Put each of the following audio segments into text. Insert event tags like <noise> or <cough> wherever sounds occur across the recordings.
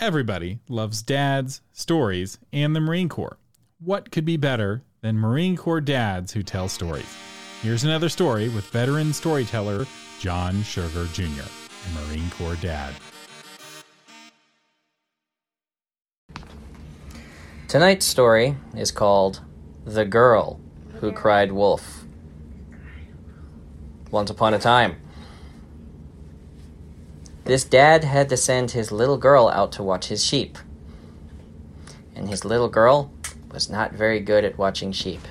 Everybody loves dads, stories, and the Marine Corps. What could be better than Marine Corps dads who tell stories? Here's another story with veteran storyteller John Sugar Jr., a Marine Corps dad. Tonight's story is called The Girl Who Cried Wolf. Once upon a time, this dad had to send his little girl out to watch his sheep. And his little girl was not very good at watching sheep,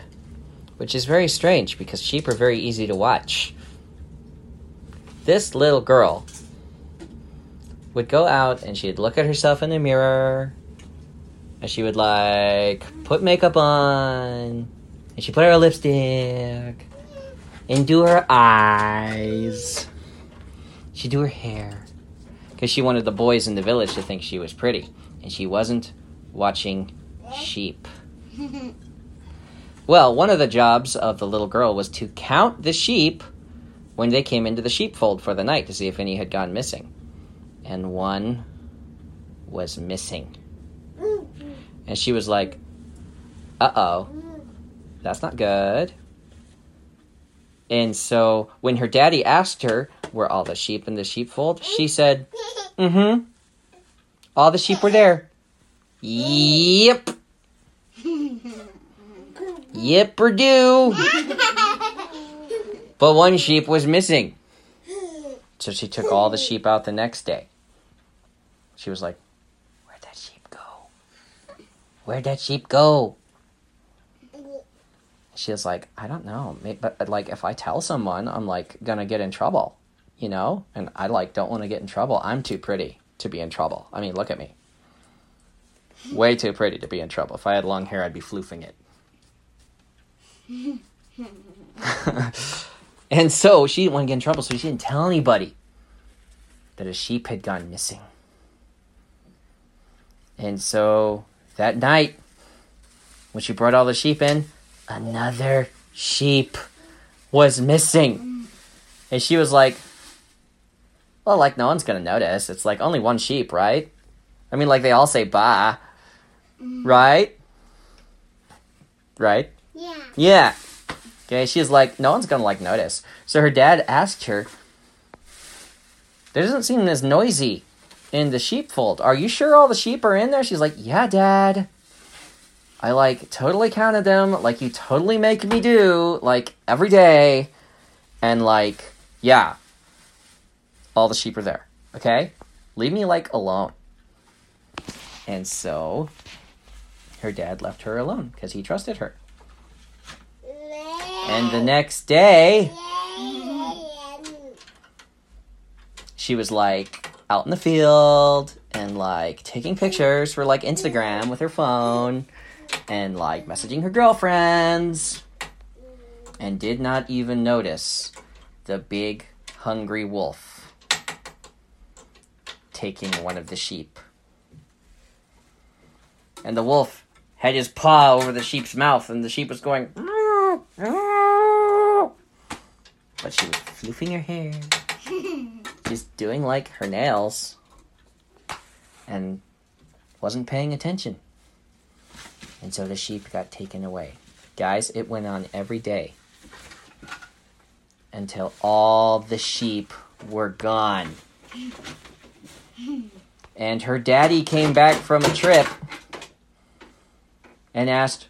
which is very strange because sheep are very easy to watch. This little girl would go out and she'd look at herself in the mirror and she would like put makeup on and she put her lipstick and do her eyes. She'd do her hair because she wanted the boys in the village to think she was pretty, and she wasn't watching sheep. <laughs> well, one of the jobs of the little girl was to count the sheep when they came into the sheepfold for the night to see if any had gone missing. And one was missing. And she was like, uh oh, that's not good. And so when her daddy asked her, were all the sheep in the sheepfold? She said, mm hmm. All the sheep were there. Yep. Yep, or do. But one sheep was missing. So she took all the sheep out the next day. She was like, Where'd that sheep go? Where'd that sheep go? She was like, I don't know. But like, if I tell someone, I'm like gonna get in trouble you know? And I like don't want to get in trouble. I'm too pretty to be in trouble. I mean, look at me. Way too pretty to be in trouble. If I had long hair, I'd be floofing it. <laughs> and so she didn't want to get in trouble, so she didn't tell anybody that a sheep had gone missing. And so that night, when she brought all the sheep in, another sheep was missing. And she was like, well, like no one's gonna notice. It's like only one sheep, right? I mean, like they all say "ba," mm. right? Right? Yeah. Yeah. Okay, she's like, no one's gonna like notice. So her dad asked her, there doesn't seem as noisy in the sheepfold. Are you sure all the sheep are in there? She's like, yeah, dad. I like totally counted them, like you totally make me do, like every day. And like, yeah, all the sheep are there. Okay? Leave me like alone. And so her dad left her alone because he trusted her. And the next day, she was like out in the field and like taking pictures for like Instagram with her phone and like messaging her girlfriends and did not even notice the big hungry wolf taking one of the sheep. And the wolf had his paw over the sheep's mouth, and the sheep was going. But she was floofing her hair, <laughs> just doing like her nails, and wasn't paying attention. And so the sheep got taken away. Guys, it went on every day until all the sheep were gone and her daddy came back from a trip and asked,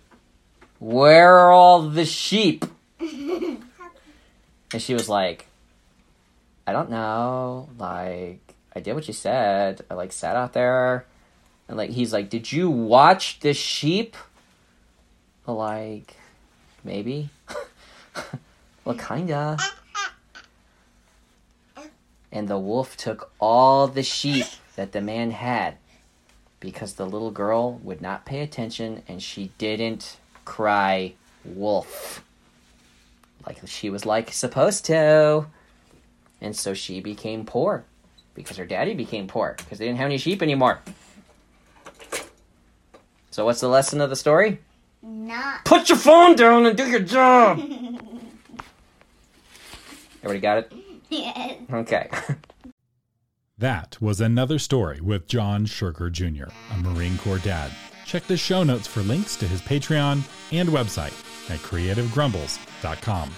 Where are all the sheep? and she was like, I don't know. Like, I did what you said. I like sat out there. And like, he's like, Did you watch the sheep? Like, maybe. <laughs> well, kinda. And the wolf took all the sheep that the man had because the little girl would not pay attention and she didn't cry wolf like she was like supposed to. And so she became poor because her daddy became poor because they didn't have any sheep anymore. So what's the lesson of the story? Not. Put your phone down and do your job. <laughs> Everybody got it? Yes. Okay. <laughs> That was another story with John Shurker Jr., a Marine Corps dad. Check the show notes for links to his Patreon and website at creativegrumbles.com.